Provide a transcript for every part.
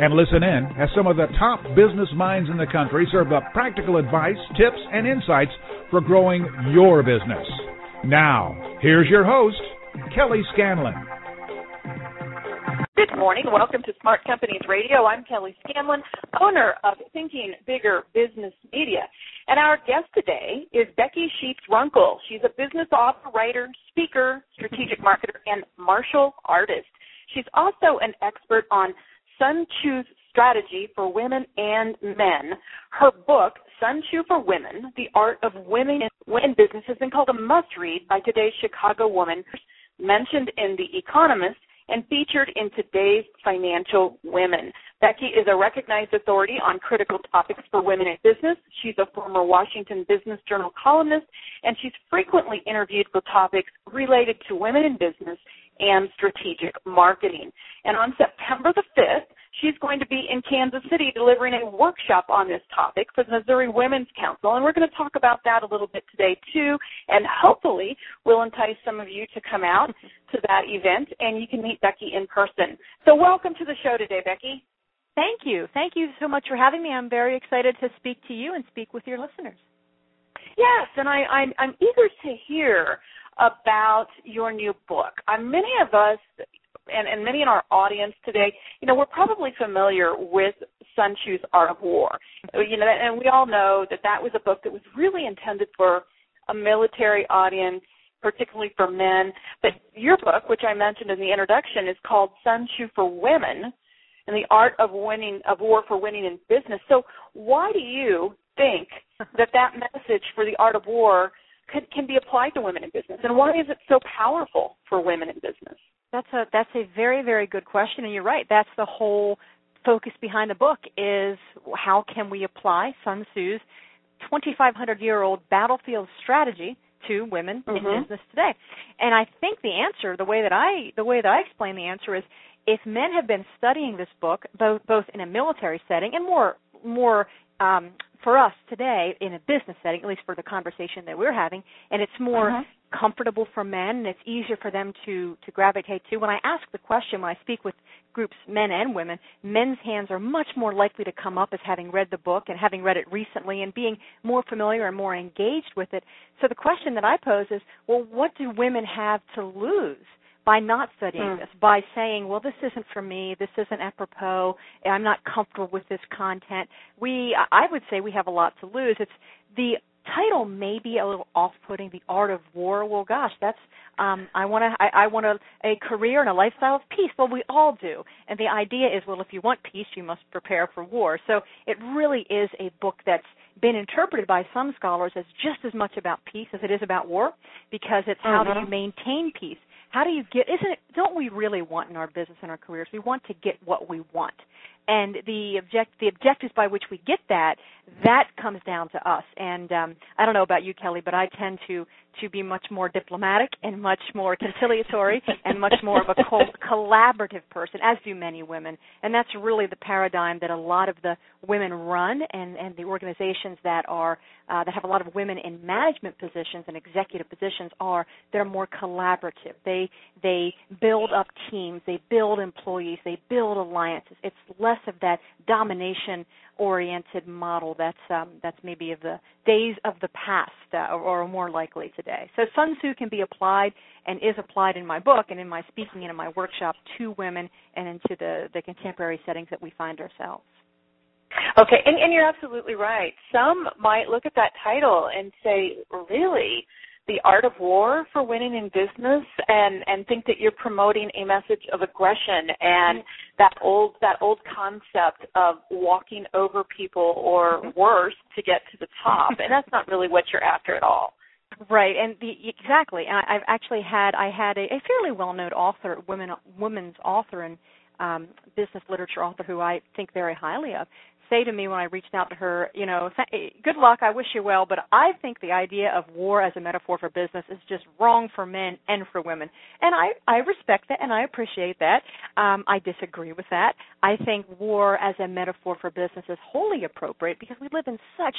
and listen in as some of the top business minds in the country serve up practical advice, tips, and insights for growing your business. Now, here's your host, Kelly Scanlon. Good morning. Welcome to Smart Companies Radio. I'm Kelly Scanlon, owner of Thinking Bigger Business Media. And our guest today is Becky Sheets Runkle. She's a business author, writer, speaker, strategic marketer, and martial artist. She's also an expert on Sun Tzu's strategy for women and men. Her book, Sun Tzu for Women, The Art of Women in Business, has been called a must-read by today's Chicago woman, mentioned in The Economist, and featured in today's Financial Women. Becky is a recognized authority on critical topics for women in business. She's a former Washington Business Journal columnist, and she's frequently interviewed for topics related to women in business and strategic marketing. And on September the 5th, she's going to be in Kansas City delivering a workshop on this topic for the Missouri Women's Council. And we're going to talk about that a little bit today, too. And hopefully, we'll entice some of you to come out to that event and you can meet Becky in person. So, welcome to the show today, Becky. Thank you. Thank you so much for having me. I'm very excited to speak to you and speak with your listeners. Yes, and I, I'm, I'm eager to hear about your new book. Uh, many of us, and, and many in our audience today, you know, we're probably familiar with Sun Tzu's Art of War. You know, and we all know that that was a book that was really intended for a military audience, particularly for men. But your book, which I mentioned in the introduction, is called Sun Tzu for Women and the Art of Winning of War for Winning in Business. So, why do you think that that message for the art of war can, can be applied to women in business, and why is it so powerful for women in business? That's a that's a very very good question, and you're right. That's the whole focus behind the book is how can we apply Sun Tzu's 2,500 year old battlefield strategy to women mm-hmm. in business today. And I think the answer, the way that I the way that I explain the answer is, if men have been studying this book both both in a military setting and more more um, for us today in a business setting, at least for the conversation that we're having, and it's more uh-huh. comfortable for men and it's easier for them to to gravitate to. When I ask the question, when I speak with groups, men and women, men's hands are much more likely to come up as having read the book and having read it recently and being more familiar and more engaged with it. So the question that I pose is, well, what do women have to lose? By not studying mm. this, by saying, well, this isn't for me, this isn't apropos, I'm not comfortable with this content. We, I would say we have a lot to lose. It's the title may be a little off-putting the art of war well gosh that's um i want to I, I want a, a career and a lifestyle of peace well we all do and the idea is well if you want peace you must prepare for war so it really is a book that's been interpreted by some scholars as just as much about peace as it is about war because it's how uh-huh. do you maintain peace how do you get isn't it don't we really want in our business and our careers we want to get what we want and the object the objectives by which we get that that comes down to us. And um i don't know about you kelly but i tend to to be much more diplomatic and much more conciliatory and much more of a co- collaborative person as do many women. And that's really the paradigm that a lot of the women run and and the organizations that are uh, that have a lot of women in management positions and executive positions are they're more collaborative. They they build up teams. They build employees. They build alliances. It's less of that domination oriented model that's um, that's maybe of the days of the past uh, or, or more likely today. So Sun Tzu can be applied and is applied in my book and in my speaking and in my workshop to women and into the, the contemporary settings that we find ourselves. Okay, and, and you're absolutely right. Some might look at that title and say, really? The art of war for winning in business and and think that you're promoting a message of aggression and that old that old concept of walking over people or worse to get to the top. And that's not really what you're after at all. Right. And the exactly. And I, i've actually had i had a, a fairly well known author women women's author and um business literature author who i think very highly of say to me when I reached out to her, you know, good luck, I wish you well, but I think the idea of war as a metaphor for business is just wrong for men and for women. And I I respect that and I appreciate that. Um, I disagree with that. I think war as a metaphor for business is wholly appropriate because we live in such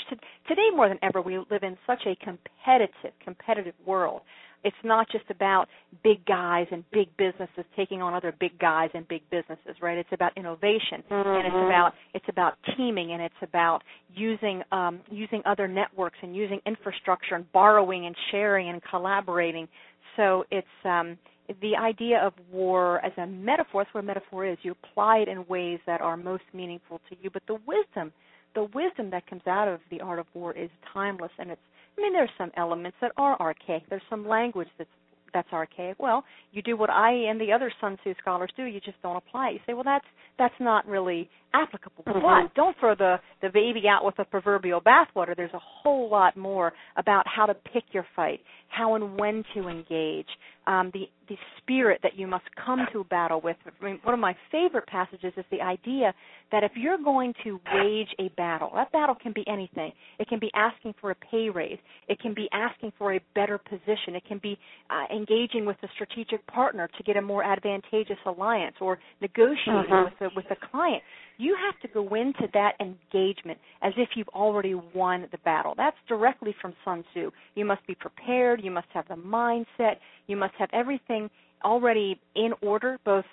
today more than ever we live in such a competitive competitive world it's not just about big guys and big businesses taking on other big guys and big businesses right it's about innovation mm-hmm. and it's Mm-hmm. about it's about teaming and it's about using um, using other networks and using infrastructure and borrowing and sharing and collaborating so it's um, the idea of war as a metaphor that's what a metaphor is you apply it in ways that are most meaningful to you but the wisdom the wisdom that comes out of the art of war is timeless and it's I mean, there's some elements that are archaic. There's some language that's that's archaic. Well, you do what I and the other Sun Tzu scholars do. You just don't apply it. You say, well, that's that's not really applicable. Mm-hmm. But don't throw the the baby out with the proverbial bathwater. There's a whole lot more about how to pick your fight, how and when to engage, um, the the spirit that you must come to battle with. I mean, one of my favorite passages is the idea that if you're going to wage a battle, that battle can be anything. It can be asking for a pay raise. It can be asking for a better position. It can be uh, engaging with a strategic partner to get a more advantageous alliance or negotiating Mhm. with the with the client. You have to go into that engagement as if you've already won the battle. That's directly from Sun Tzu. You must be prepared. You must have the mindset. You must have everything already in order, both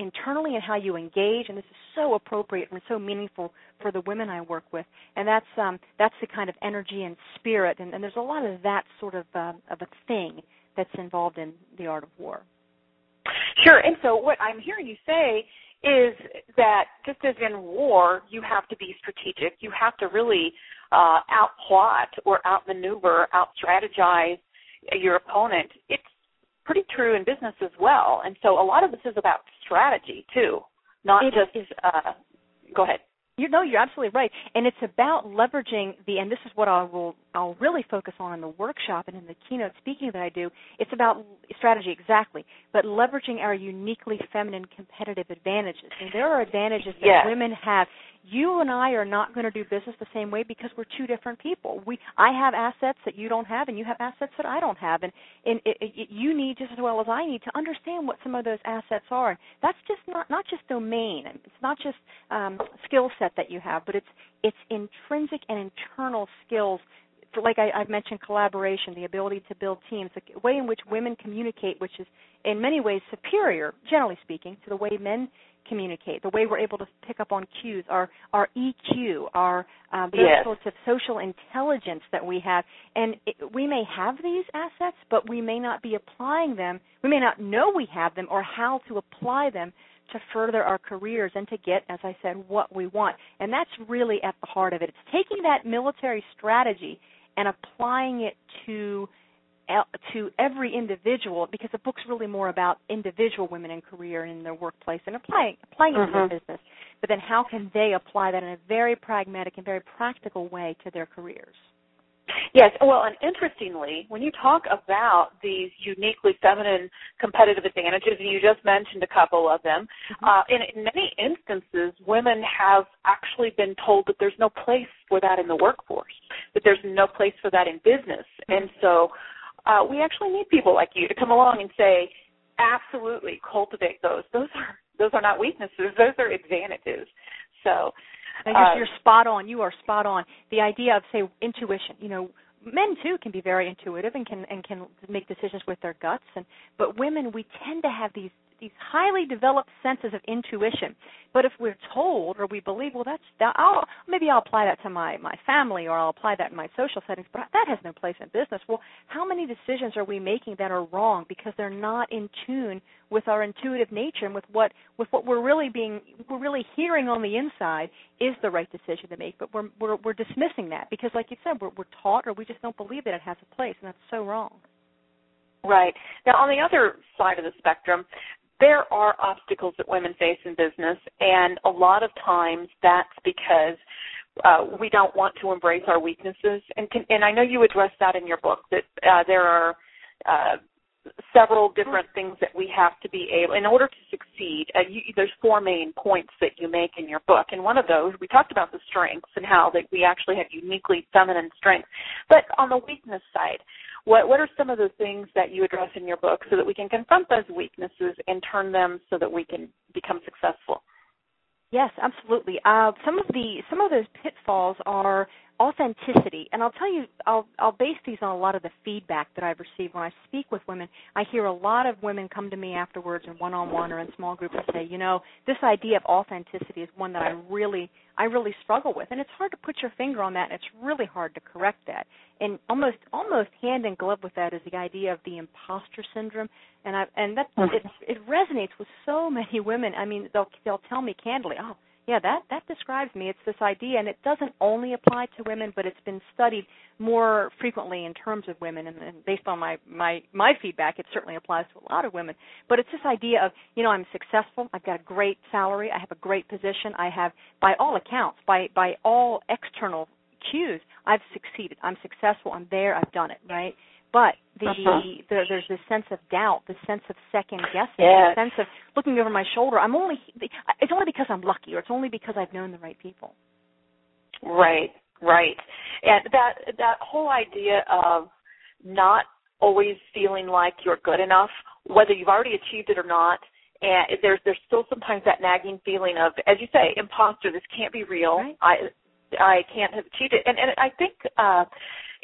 internally and how you engage. And this is so appropriate and so meaningful for the women I work with. And that's um, that's the kind of energy and spirit. And, and there's a lot of that sort of uh, of a thing that's involved in the art of war. Sure. And so what I'm hearing you say is that just as in war, you have to be strategic. You have to really uh, outplot or outmaneuver, out-strategize your opponent. It's pretty true in business as well. And so a lot of this is about strategy too, not It just. is. Uh, go ahead. You know, you're absolutely right, and it's about leveraging the. And this is what I will I'll really focus on in the workshop and in the keynote speaking that I do. It's about strategy exactly, but leveraging our uniquely feminine competitive advantages. And there are advantages that Yes. women have. You and I are not going to do business the same way because we're two different people. We I have assets that you don't have, and you have assets that I don't have, and and it, it, you need just as well as I need to understand what some of those assets are. That's just not not just domain. It's not just um, skill set that you have, but it's it's intrinsic and internal skills for, like I, I've mentioned, collaboration, the ability to build teams, the way in which women communicate, which is in many ways superior, generally speaking, to the way men communicate, the way we're able to pick up on cues, our our EQ, our um, those Yes. sorts of social intelligence that we have, and it, we may have these assets, but we may not be applying them. We may not know we have them or how to apply them to further our careers and to get, as I said, what we want. And that's really at the heart of it. It's taking that military strategy and applying it to to every individual because the book's really more about individual women in career and in their workplace and applying applying it to their Mhm. business. But then how can they apply that in a very pragmatic and very practical way to their careers? Yes, well, and interestingly, when you talk about these uniquely feminine competitive advantages, and you just mentioned a couple of them, uh, in, in many instances, women have actually been told that there's no place for that in the workforce, that there's no place for that in business, and so uh, we actually need people like you to come along and say, absolutely, cultivate those. Those are those are not weaknesses; those are advantages. So. Now, you're, you're spot on. You are spot on. The idea of say intuition. You know, men too can be very intuitive and can and can make decisions with their guts. And but women, we tend to have these these highly developed senses of intuition. But if we're told or we believe, well, that's that, I'll maybe I'll apply that to my my family or I'll apply that in my social settings, but that has no place in business. Well, how many decisions are we making that are wrong because they're not in tune with our intuitive nature and with what with what we're really being we're really hearing on the inside is the right decision to make, but we're we're, we're dismissing that because, like you said, we're, we're taught or we just don't believe that it has a place, and that's so wrong. Right. Now, on the other side of the spectrum, there are obstacles that women face in business, and a lot of times that's because uh, we don't want to embrace our weaknesses. And can, and I know you address that in your book that uh, there are uh, several different things that we have to be able in order to succeed uh, you, there's four main points that you make in your book. And one of those we talked about the strengths and how that we actually have uniquely feminine strengths. But on the weakness side what what are some of the things that you address in your book so that we can confront those weaknesses and turn them so that we can become successful? Yes, absolutely. Uh, some of the some of those pitfalls are authenticity. And i'll tell you i'll i'll base these on a lot of the feedback that i've received. When i speak with women i hear a lot of women come to me afterwards in one on one or in small groups and say you know this idea of authenticity is one that i really i really struggle with. And it's hard to put your finger on that and it's really hard to correct that. And almost almost hand in glove with that is the idea of the imposter syndrome. And i and that mm-hmm. it it resonates with so many women. I mean they'll they'll tell me candidly oh yeah, that that describes me. It's this idea, and it doesn't only apply to women, but it's been studied more frequently in terms of women. And, and based on my my my feedback, it certainly applies to a lot of women. But it's this idea of you know I'm successful. I've got a great salary. I have a great position. I have, by all accounts, by by all external cues, I've succeeded. I'm successful. I'm there. I've done it. Right but the, uh-huh. the there's this sense of doubt, the sense of second guessing, yes. the sense of looking over my shoulder. I'm only it's only because I'm lucky, or it's only because I've known the right people. Right, right, and that that whole idea of not always feeling like you're good enough, whether you've already achieved it or not. And there's there's still sometimes that nagging feeling of, as you say, imposter. This can't be real. Right. I I can't have achieved it. And and I think uh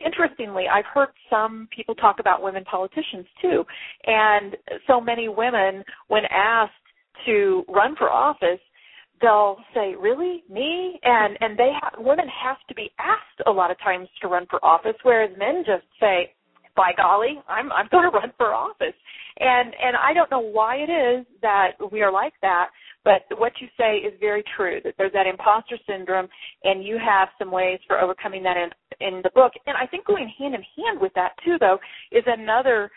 interestingly, I've heard some people talk about women politicians too, and so many women, when asked to run for office, they'll say, "Really, me?" And and they ha- women have to be asked a lot of times to run for office, whereas men just say, "By golly, I'm I'm going to run for office." And and I don't know why it is that we are like that, but what you say is very true. That there's that imposter syndrome, and you have some ways for overcoming that in in the book. And I think going hand in hand with that too, though, is another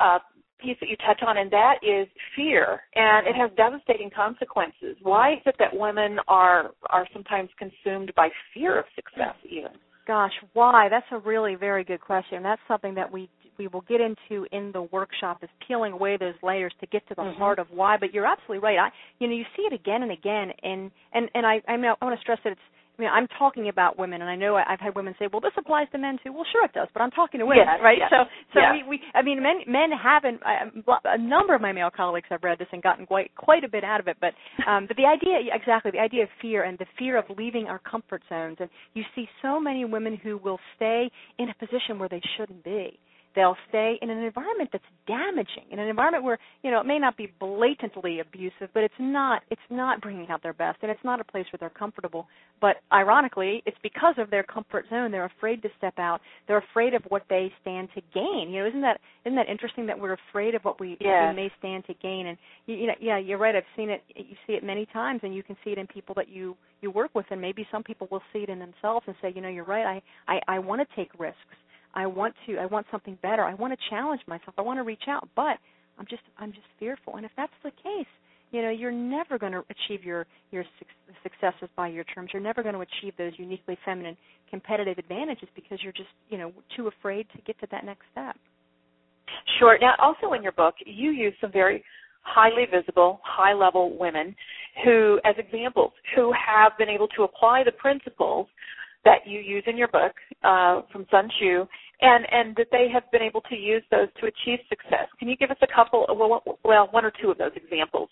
uh, piece that you touch on, and that is fear, and it has devastating consequences. Why is it that women are are sometimes consumed by fear of success, even? Gosh, why? That's a really very good question. That's something that we we will get into in the workshop is peeling away those layers to get to the mm-hmm. heart of why. But you're absolutely right. I, you know, you see it again and again, and and and I I, mean, I want to stress that it's I mean, I'm talking about women, and I know I've had women say, "Well, this applies to men too." Well, sure it does, but I'm talking to women, yes, right? Yes, so, so yes. we, we, I mean, men, men haven't. A number of my male colleagues have read this and gotten quite, quite a bit out of it. But, um, but the idea, exactly, the idea of fear and the fear of leaving our comfort zones, and you see so many women who will stay in a position where they shouldn't be they'll stay in an environment that's damaging in an environment where you know it may not be blatantly abusive but it's not it's not bringing out their best and it's not a place where they're comfortable. But ironically it's because of their comfort zone. They're afraid to step out. They're afraid of what they stand to gain. You know isn't that isn't that interesting that we're afraid of what we, what we may stand to gain? And you, you know yeah you're right. I've seen it you see it many times and you can see it in people that you you work with and maybe some people will see it in themselves and say you know you're right. I i i want to take risks I want to I want something better. I want to challenge myself. I want to reach out, but I'm just I'm just fearful. And if that's the case, you know, you're never going to achieve your your su- successes by your terms. You're never going to achieve those uniquely feminine competitive advantages because you're just, you know, too afraid to get to that next step. Sure. Now, also in your book, you use some very highly visible, high level women who, as examples, who have been able to apply the principles that you use in your book uh, from Sun Tzu, and and that they have been able to use those to achieve success. Can you give us a couple, well, well one or two of those examples?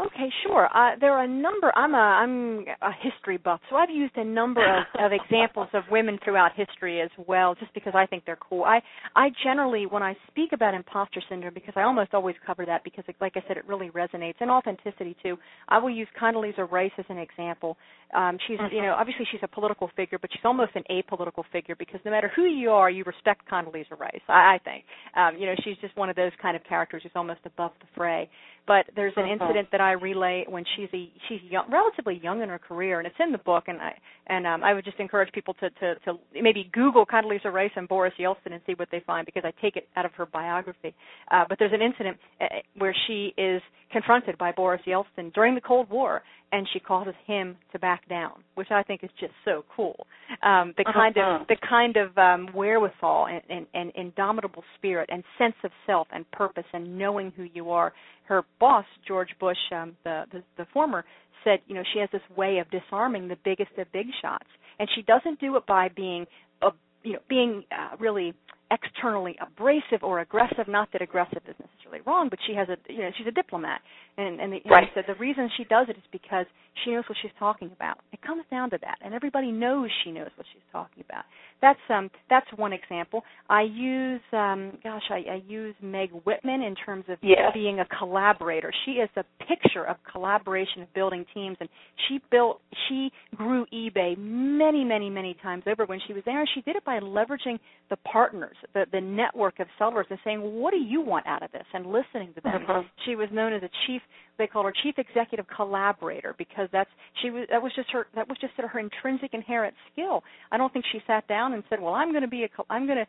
Okay, sure. Uh, there are a number. I'm a I'm a history buff, so I've used a number of, of examples of women throughout history as well, just because I think they're cool. I I generally, when I speak about imposter syndrome, because I almost always cover that, because it, like I said, it really resonates, and authenticity too. I will use Condoleezza Rice as an example. Um, she's mm-hmm. you know obviously she's a political figure, but she's almost an apolitical figure because no matter who you are, you respect Condoleezza Rice. I, I think um, you know she's just one of those kind of characters who's almost above the fray. But there's an mm-hmm. incident that I relay when she's a she's young, relatively young in her career, and it's in the book. And I and um, I would just encourage people to to to maybe Google Condoleezza Rice and Boris Yeltsin and see what they find because I take it out of her biography. Uh, but there's an incident uh, where she is confronted by Boris Yeltsin during the Cold War, and she causes him to back down, which I think is just so cool. Um, the kind uh-huh. of the kind of um, wherewithal and, and, and indomitable spirit and sense of self and purpose and knowing who you are. Her boss, George Bush, um, the, the the former, said, you know, she has this way of disarming the biggest of big shots, and she doesn't do it by being, a you know, being uh, really externally abrasive or aggressive. Not that aggressive is necessarily wrong, but she has a you know she's a diplomat, and and, the, and right. so the reason she does it is because she knows what she's talking about. It comes down to that, and everybody knows she knows what she's talking about. That's um that's one example. I use um gosh I, I use Meg Whitman in terms of yes. being a collaborator. She is a picture of collaboration of building teams, and she built she grew eBay many many many times over when she was there, and she did it by leveraging the partners the the network of sellers and saying, "What do you want out of this?" and listening to them. Uh-huh. She was known as a chief. They called her chief executive collaborator because that's she was that was just her that was just her intrinsic inherent skill. I don't think she sat down and said, "Well, I'm going to be a I'm going to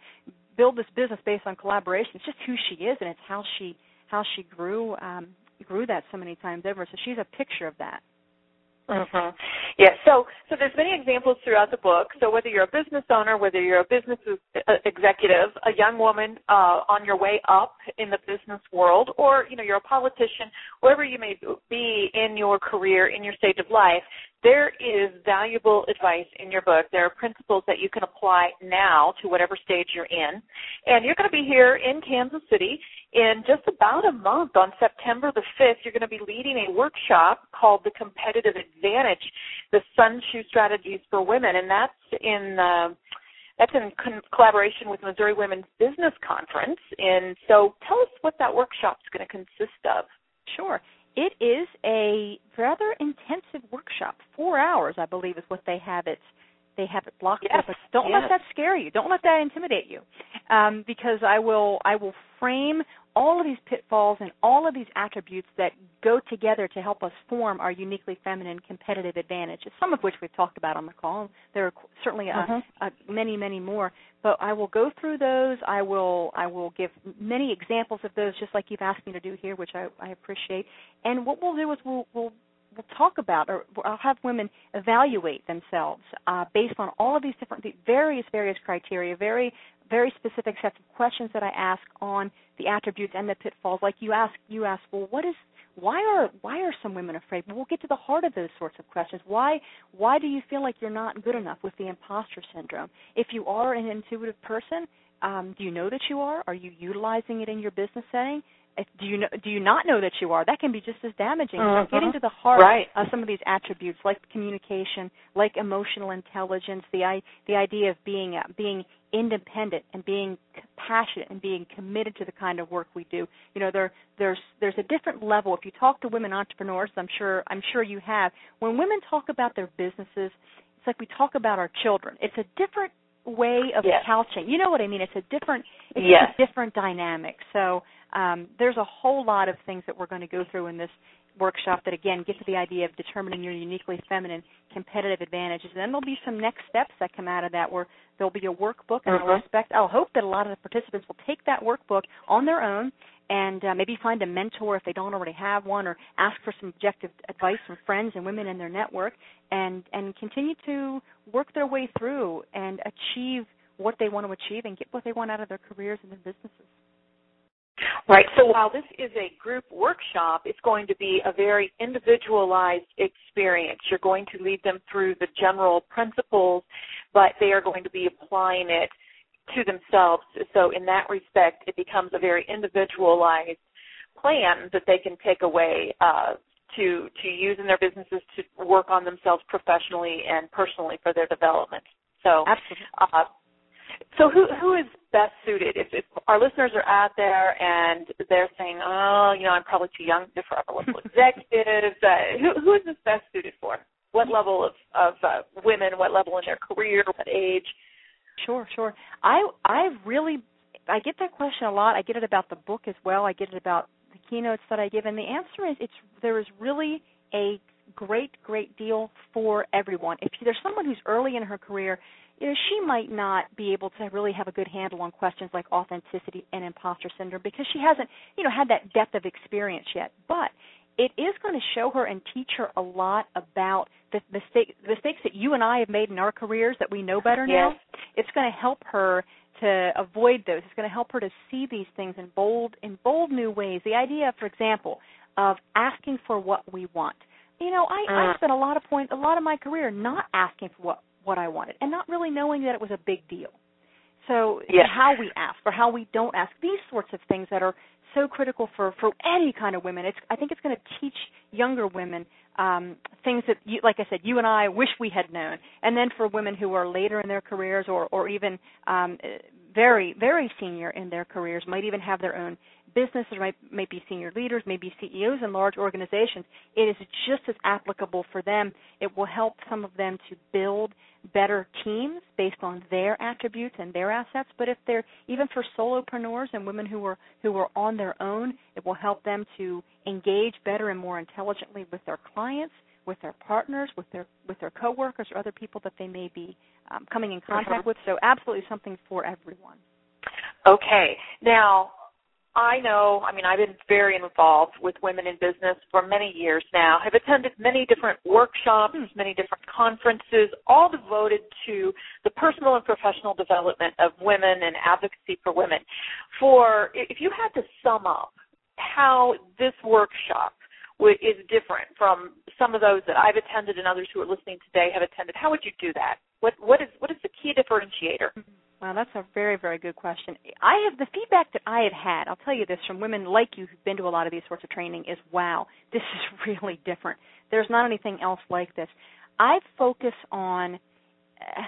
build this business based on collaboration." It's just who she is and it's how she how she grew um grew that so many times over. So she's a picture of that. Mm-hmm. Yeah. So, so there's many examples throughout the book. So whether you're a business owner, whether you're a business uh, executive, a young woman uh, on your way up in the business world, or you know you're a politician, wherever you may be in your career, in your stage of life, there is valuable advice in your book. There are principles that you can apply now to whatever stage you're in. And you're going to be here in Kansas City in just about a month on September the 5th. You're going to be leading a workshop called The Competitive Advantage, the Sun Tzu Strategies for Women. And that's in. Uh, that's in con- collaboration with Missouri Women's Business Conference. And so tell us what that workshop is going to consist of. Sure. It is a rather intensive workshop. Four hours, I believe, is what they have it. They have it blocked. Yes, But don't yes. let that scare you. Don't let that intimidate you, um, because I will. I will frame all of these pitfalls and all of these attributes that go together to help us form our uniquely feminine competitive advantage. Some of which we've talked about on the call. There are certainly uh, Mhm. uh, many, many more. But I will go through those. I will. I will give many examples of those, just like you've asked me to do here, which I, I appreciate. And what we'll do is we'll, we'll we'll talk about, or I'll have women evaluate themselves uh, based on all of these different, the various, various criteria, very, very specific sets of questions that I ask on the attributes and the pitfalls. Like you ask, you ask, well, what is, why are, why are some women afraid? Well, we'll get to the heart of those sorts of questions. Why, why do you feel like you're not good enough with the imposter syndrome? If you are an intuitive person, um, do you know that you are? Are you utilizing it in your business setting? If, do you know, do you not know that you are? That can be just as damaging. Mhm. So getting to the heart Right. of some of these attributes, like communication, like emotional intelligence, the the idea of being uh, being independent and being passionate and being committed to the kind of work we do. You know, there there's there's a different level. If you talk to women entrepreneurs, I'm sure I'm sure you have. When women talk about their businesses, it's like we talk about our children. It's a different way of Yes. couching. You know what I mean? It's a different it's Yes. a different dynamic. So um, there's a whole lot of things that we're going to go through in this workshop that again get to the idea of determining your uniquely feminine competitive advantages. And then there'll be some next steps that come out of that where there'll be a workbook and I'll Mhm. expect I'll hope that a lot of the participants will take that workbook on their own and uh, maybe find a mentor if they don't already have one or ask for some objective advice from friends and women in their network and and continue to work their way through and achieve what they want to achieve and get what they want out of their careers and their businesses. Right. So while this is a group workshop, it's going to be a very individualized experience. You're going to lead them through the general principles, but they are going to be applying it to themselves. So in that respect, it becomes a very individualized plan that they can take away uh, to to use in their businesses to work on themselves professionally and personally for their development. So Absolutely. uh, so who who is best suited? If, if our listeners are out there and they're saying, "Oh, you know, I'm probably too young for upper level executives," uh, who who is this best suited for? What level of of uh, women? What level in their career? What age? Sure, sure. I I really I get that question a lot. I get it about the book as well. I get it about the keynotes that I give, and the answer is it's there is really a great great deal for everyone. If there's someone who's early in her career, you know, she might not be able to really have a good handle on questions like authenticity and imposter syndrome because she hasn't, you know, had that depth of experience yet. But it is going to show her and teach her a lot about the mistake, mistakes that you and I have made in our careers that we know better now. Yes. It's going to help her to avoid those. It's going to help her to see these things in bold in bold new ways. The idea, for example, of asking for what we want. You know, I, I Mm. spent a lot of point a lot of my career not asking for what what I wanted and not really knowing that it was a big deal. So Yes. how we ask or how we don't ask, these sorts of things that are so critical for for any kind of women. It's I think it's going to teach younger women um, things that, you, like I said, you and I wish we had known. And then for women who are later in their careers or or even um, very very senior in their careers, might even have their own business or might, might be senior leaders, maybe CEOs in large organizations. It is just as applicable for them. It will help some of them to build better teams based on their attributes and their assets. But if they're even for solopreneurs and women who are who are on their own, it will help them to engage better and more intelligently with their clients, with their partners, with their with their coworkers or other people that they may be um, coming in contact Mhm. with. So absolutely something for everyone. Okay. Now, I know, I mean, I've been very involved with women in business for many years now, have attended many different workshops, hmm. many different conferences, all devoted to the personal and professional development of women and advocacy for women. For, if you had to sum up how this workshop is different from some of those that I've attended and others who are listening today have attended, how would you do that? What, what, is, what is the key differentiator? Hmm. Wow, that's a very, very good question. I have the feedback that I have had. I'll tell you this from women like you who've been to a lot of these sorts of training is, wow, this is really different. There's not anything else like this. I focus on, uh,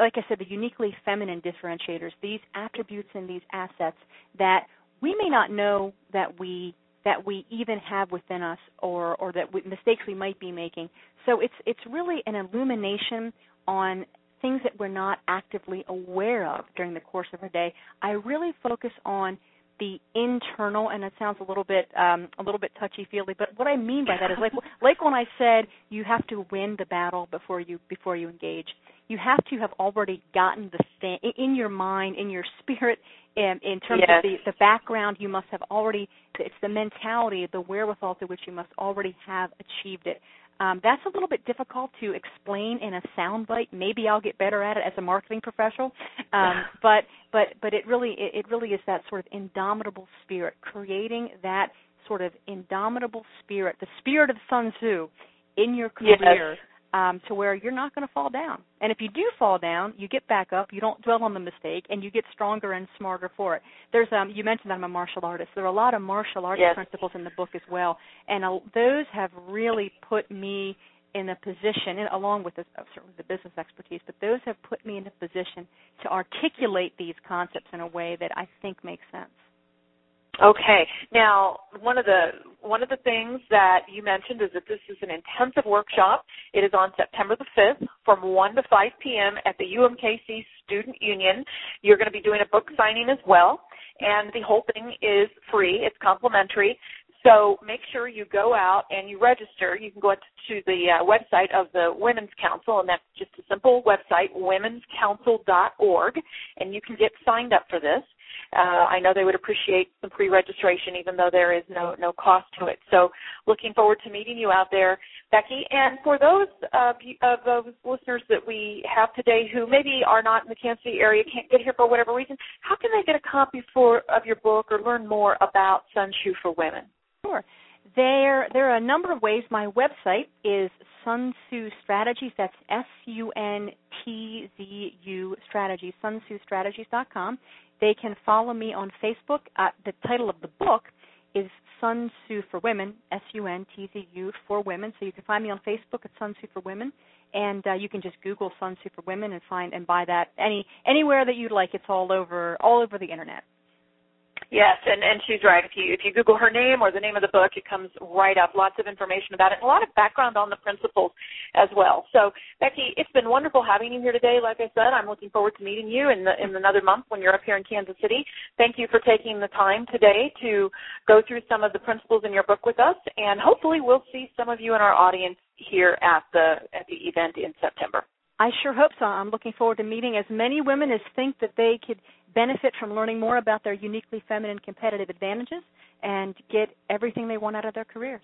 like I said, the uniquely feminine differentiators, these attributes and these assets that we may not know that we that we even have within us, or or that we, mistakes we might be making. So it's it's really an illumination on things that we're not actively aware of during the course of our day. I really focus on the internal, and it sounds a little bit um, a little bit touchy feely, but what I mean by that is like like when I said you have to win the battle before you before you engage. You have to have already gotten the thing in your mind, in your spirit, in, in terms Yes. of the, the background. You must have already. It's the mentality, the wherewithal to which you must already have achieved it. Um, that's a little bit difficult to explain in a soundbite. Maybe I'll get better at it as a marketing professional, um, but but but it really it, it really is that sort of indomitable spirit, creating that sort of indomitable spirit, the spirit of Sun Tzu, in your Yes. Um, to where you're not going to fall down, and if you do fall down, you get back up. You don't dwell on the mistake, and you get stronger and smarter for it. There's um, you mentioned that I'm a martial artist. There are a lot of martial arts Yes. principles in the book as well, and uh, those have really put me in a position, and along with the, uh, certainly the business expertise, but those have put me in a position to articulate these concepts in a way that I think makes sense. Okay. Now, one of the one of the things that you mentioned is that this is an intensive workshop. It is on September the 5th from 1 to 5 p.m. at the UMKC Student Union. You're going to be doing a book signing as well, and the whole thing is free. It's complimentary. So make sure you go out and you register. You can go to the uh, website of the Women's Council, and that's just a simple website, womenscouncil.org, and you can get signed up for this. Uh, I know they would appreciate some pre-registration, even though there is no no cost to it. So, looking forward to meeting you out there, Becky. And for those of, you, of those listeners that we have today who maybe are not in the Kansas City area, can't get here for whatever reason, how can they get a copy for of your book or learn more about Sun Tzu for Women? Sure. There, there are a number of ways. My website is Sun Tzu Strategies. That's S U N T Z U Strategies. SunTzuStrategies.com. They can follow me on Facebook. Uh, the title of the book is Sun Tzu for Women. S U N T Z U for Women. So you can find me on Facebook at Sun Tzu for Women, and uh, you can just Google Sun Tzu for Women and find and buy that any anywhere that you'd like. It's all over all over the internet. Yes, and, and she's right. If you if you Google her name or the name of the book, it comes right up. Lots of information about it, and a lot of background on the principles as well. So, Becky, it's been wonderful having you here today. Like I said, I'm looking forward to meeting you in the, in another month when you're up here in Kansas City. Thank you for taking the time today to go through some of the principles in your book with us, and hopefully we'll see some of you in our audience here at the at the event in September. I sure hope so. I'm looking forward to meeting as many women as think that they could benefit from learning more about their uniquely feminine competitive advantages and get everything they want out of their careers.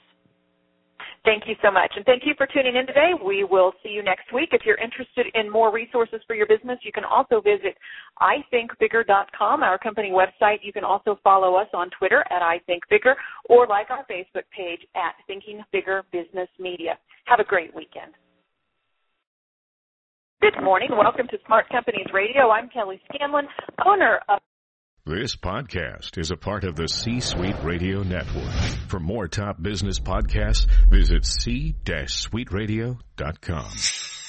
Thank you so much. And thank you for tuning in today. We will see you next week. If you're interested in more resources for your business, you can also visit ithinkbigger.com, our company website. You can also follow us on Twitter at ithinkbigger or like our Facebook page at Thinking Bigger Business Media. Have a great weekend. Good morning. Welcome to Smart Companies Radio. I'm Kelly Scanlon, owner of this podcast is a part of the C Suite Radio Network. For more top business podcasts, visit c-suiteradio.com.